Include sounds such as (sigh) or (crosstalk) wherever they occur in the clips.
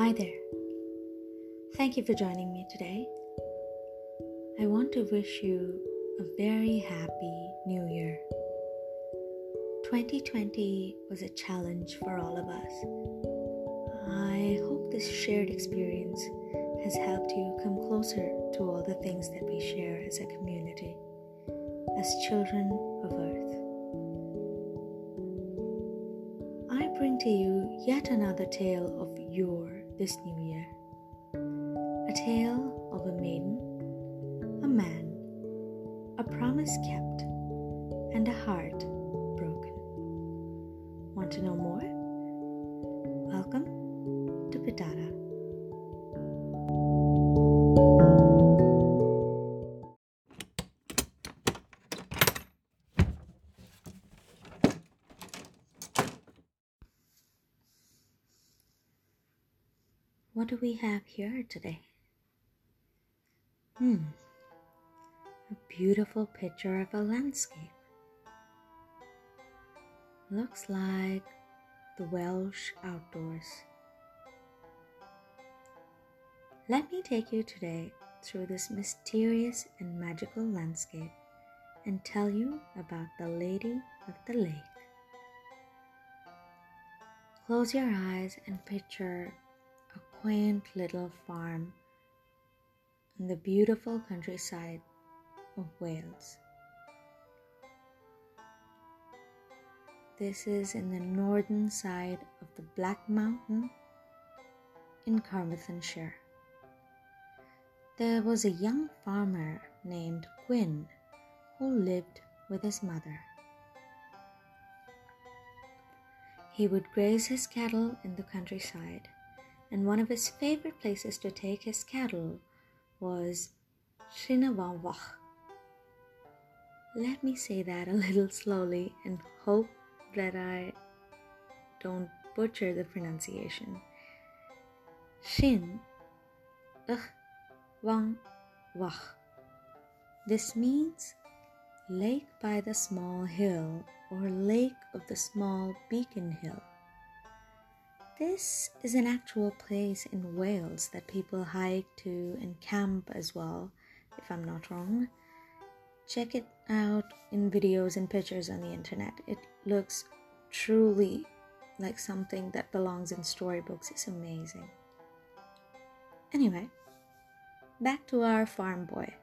Hi there. Thank you for joining me today. I want to wish you a very happy new year. 2020 was a challenge for all of us. I hope this shared experience has helped you come closer to all the things that we share as a community, as children of Earth. I bring to you yet another tale of your this new year. A tale of a maiden, a man, a promise kept, and a heart broken. Want to know more? Do we have here today? Hmm, a beautiful picture of a landscape. Looks like the Welsh outdoors. Let me take you today through this mysterious and magical landscape and tell you about the Lady of the Lake. Close your eyes and picture quaint little farm in the beautiful countryside of Wales. This is in the northern side of the Black Mountain in Carmarthenshire. There was a young farmer named Gwyn who lived with his mother. He would graze his cattle in the countryside and one of his favorite places to take his cattle was Shinawawach. Let me say that a little slowly and hope that I don't butcher the pronunciation. Shin Wang Wach. This means lake by the small hill or lake of the small beacon hill. This is an actual place in Wales that people hike to and camp as well, if I'm not wrong. Check it out in videos and pictures on the internet. It looks truly like something that belongs in storybooks. It's amazing. Anyway, back to our farm boy.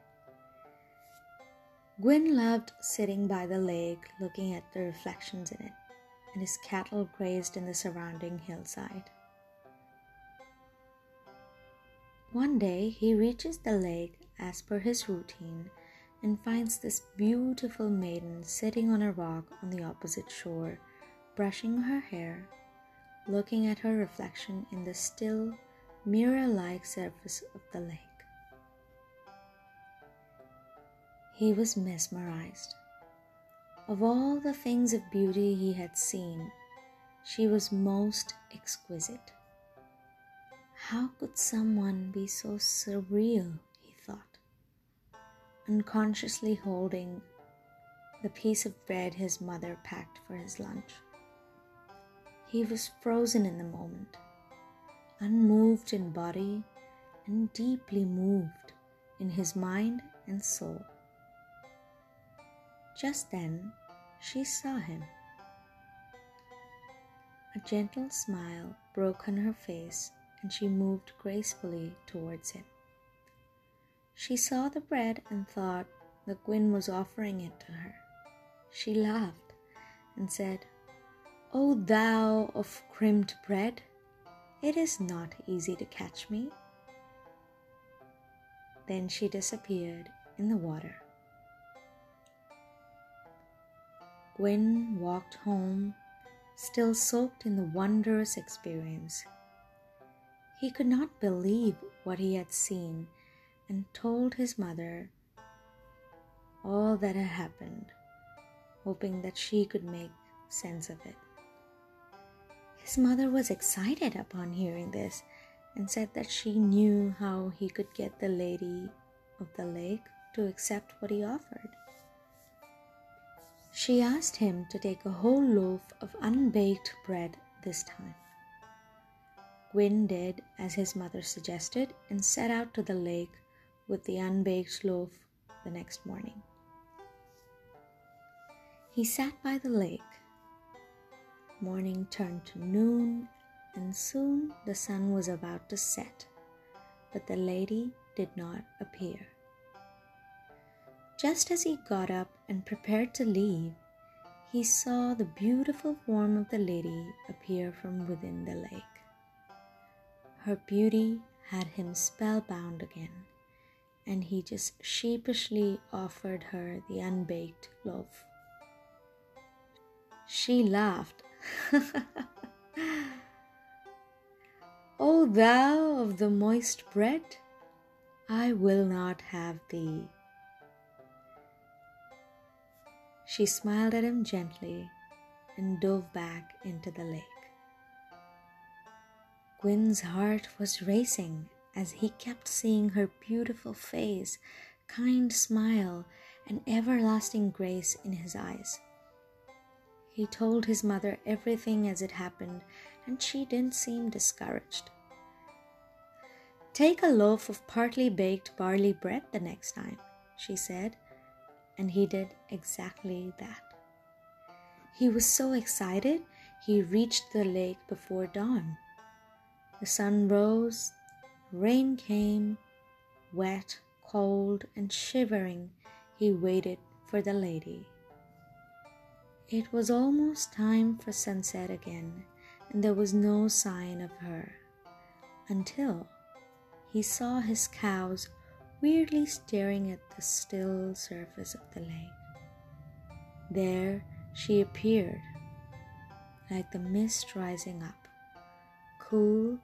Gwyn loved sitting by the lake looking at the reflections in it and his cattle grazed in the surrounding hillside. One day he reaches the lake as per his routine and finds this beautiful maiden sitting on a rock on the opposite shore, brushing her hair, looking at her reflection in the still, mirror like surface of the lake. He was mesmerized. Of all the things of beauty he had seen, she was most exquisite. How could someone be so surreal, he thought, unconsciously holding the piece of bread his mother packed for his lunch. He was frozen in the moment, unmoved in body and deeply moved in his mind and soul. Just then, she saw him. A gentle smile broke on her face, and she moved gracefully towards him. She saw the bread and thought that Gwyn was offering it to her. She laughed and said, O thou of crimped bread, it is not easy to catch me. Then she disappeared in the water. Gwyn walked home, still soaked in the wondrous experience. He could not believe what he had seen and told his mother all that had happened, hoping that she could make sense of it. His mother was excited upon hearing this and said that she knew how he could get the lady of the lake to accept what he offered. She asked him to take a whole loaf of unbaked bread this time. Gwyn did as his mother suggested and set out to the lake with the unbaked loaf the next morning. He sat by the lake. Morning turned to noon, and soon the sun was about to set, but the lady did not appear. Just as he got up and prepared to leave, he saw the beautiful form of the lady appear from within the lake. Her beauty had him spellbound again, and he just sheepishly offered her the unbaked loaf. She laughed. (laughs) o thou of the moist bread, I will not have thee. She smiled at him gently and dove back into the lake. Gwyn's heart was racing as he kept seeing her beautiful face, kind smile, and everlasting grace in his eyes. He told his mother everything as it happened, and she didn't seem discouraged. Take a loaf of partly baked barley bread the next time, she said, and he did exactly that. He was so excited, he reached the lake before dawn. The sun rose, rain came, wet, cold, and shivering, he waited for the lady. It was almost time for sunset again, and there was no sign of her until he saw his cows weirdly staring at the still surface of the lake. There she appeared, like the mist rising up, cool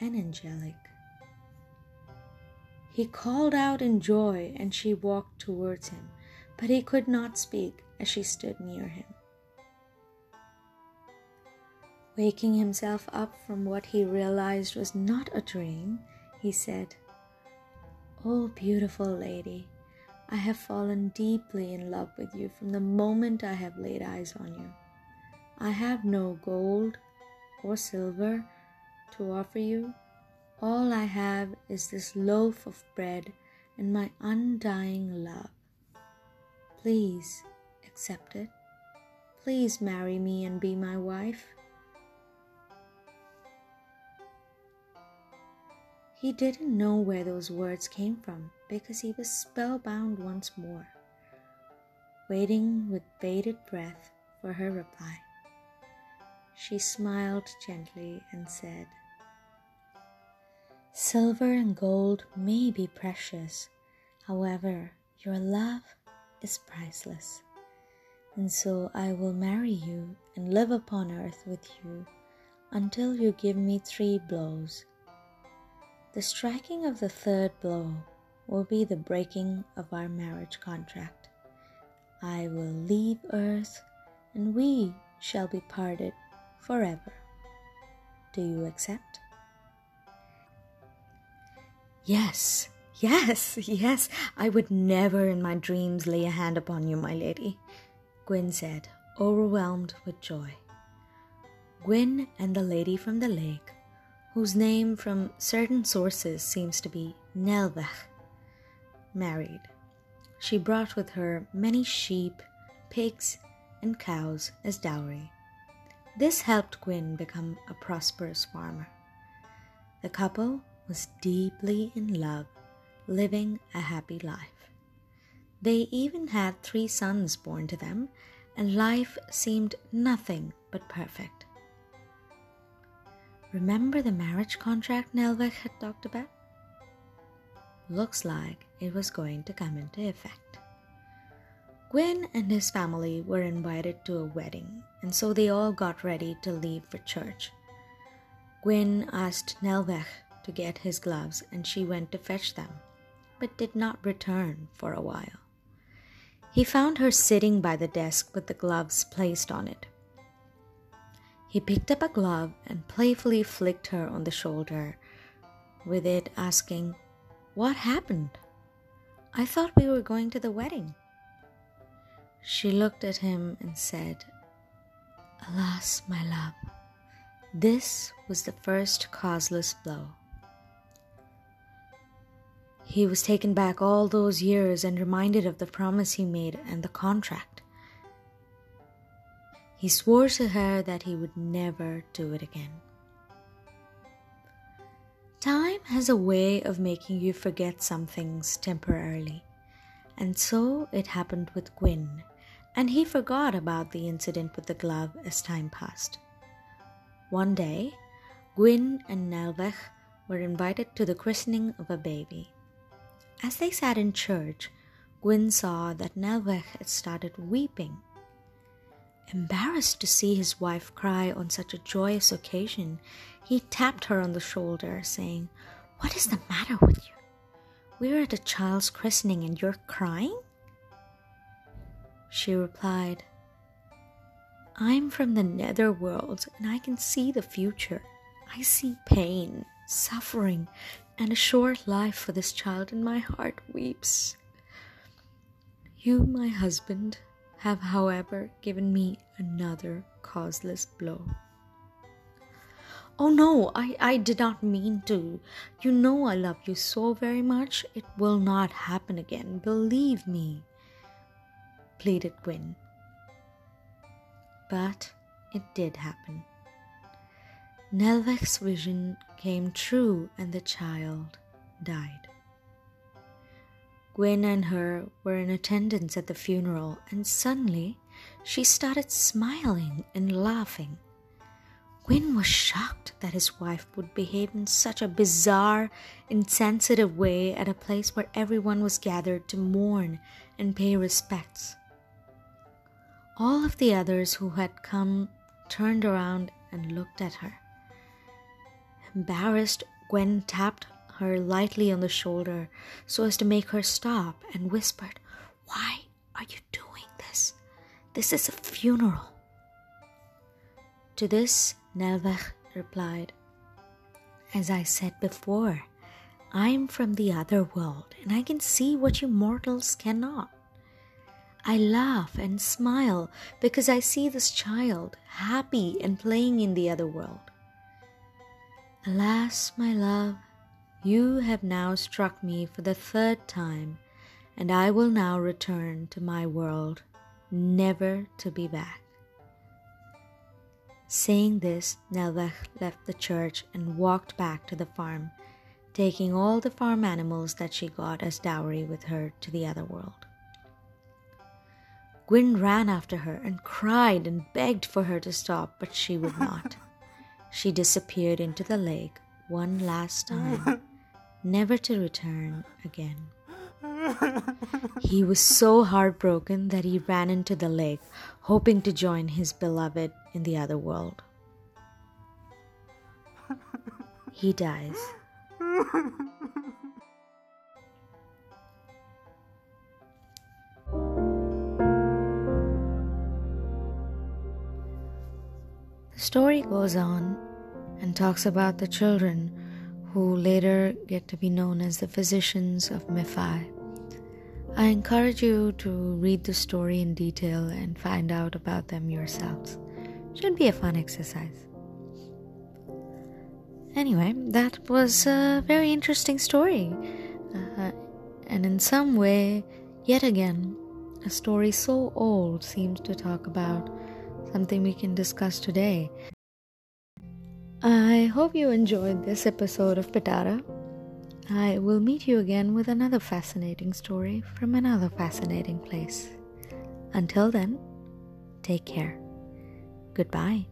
and angelic. He called out in joy, and she walked towards him, but he could not speak as she stood near him. Waking himself up from what he realized was not a dream, he said, Oh, beautiful lady, I have fallen deeply in love with you from the moment I have laid eyes on you. I have no gold or silver to offer you. All I have is this loaf of bread and my undying love. Please accept it. Please marry me and be my wife. He didn't know where those words came from because he was spellbound once more, waiting with bated breath for her reply. She smiled gently and said, Silver and gold may be precious, however, your love is priceless. And so I will marry you and live upon earth with you until you give me three blows the striking of the third blow will be the breaking of our marriage contract. I will leave earth and we shall be parted forever. Do you accept? Yes, yes, yes, I would never in my dreams lay a hand upon you, my lady, Gwyn said, overwhelmed with joy. Gwyn and the lady from the lake whose name from certain sources seems to be Nelferch, married. She brought with her many sheep, pigs, and cows as dowry. This helped Gwyn become a prosperous farmer. The couple was deeply in love, living a happy life. They even had three sons born to them, and life seemed nothing but perfect. Remember the marriage contract Nelferch had talked about? Looks like it was going to come into effect. Gwyn and his family were invited to a wedding, and so they all got ready to leave for church. Gwyn asked Nelferch to get his gloves, and she went to fetch them, but did not return for a while. He found her sitting by the desk with the gloves placed on it. He picked up a glove and playfully flicked her on the shoulder, with it asking, What happened? I thought we were going to the wedding. She looked at him and said, Alas, my love, This was the first causeless blow. He was taken back all those years and reminded of the promise he made and the contract. He swore to her that he would never do it again. Time has a way of making you forget some things temporarily, and so it happened with Gwyn, and he forgot about the incident with the glove as time passed. One day, Gwyn and Nelferch were invited to the christening of a baby. As they sat in church, Gwyn saw that Nelferch had started weeping. Embarrassed to see his wife cry on such a joyous occasion, he tapped her on the shoulder, saying, What is the matter with you? We're at a child's christening and you're crying? She replied, I'm from the nether world and I can see the future. I see pain, suffering, and a short life for this child, and my heart weeps. You, my husband, have, however, given me another causeless blow. Oh no, I, I did not mean to. You know I love you so very much. It will not happen again. Believe me, pleaded Gwyn. But it did happen. Nelferch's vision came true and the child died. Gwyn and her were in attendance at the funeral, and suddenly she started smiling and laughing. Gwyn was shocked that his wife would behave in such a bizarre, insensitive way at a place where everyone was gathered to mourn and pay respects. All of the others who had come turned around and looked at her. Embarrassed, Gwyn tapped her lightly on the shoulder so as to make her stop and whispered, Why are you doing this? This is a funeral. To this, Nelferch replied, As I said before, I'm from the other world and I can see what you mortals cannot. I laugh and smile because I see this child happy and playing in the other world. Alas, my love, you have now struck me for the third time, and I will now return to my world, never to be back. Saying this, Nelferch left the church and walked back to the farm, taking all the farm animals that she got as dowry with her to the other world. Gwyn ran after her and cried and begged for her to stop, but she would not. (laughs) she disappeared into the lake one last time, (laughs) never to return again. He was so heartbroken that he ran into the lake, hoping to join his beloved in the other world. He dies. The story goes on and talks about the children who later get to be known as the physicians of Myddfai. I encourage you to read the story in detail and find out about them yourselves. Should be a fun exercise. Anyway, that was a very interesting story. Uh, and in some way, yet again, a story so old seems to talk about something we can discuss today. I hope you enjoyed this episode of Pitara. I will meet you again with another fascinating story from another fascinating place. Until then, take care. Goodbye.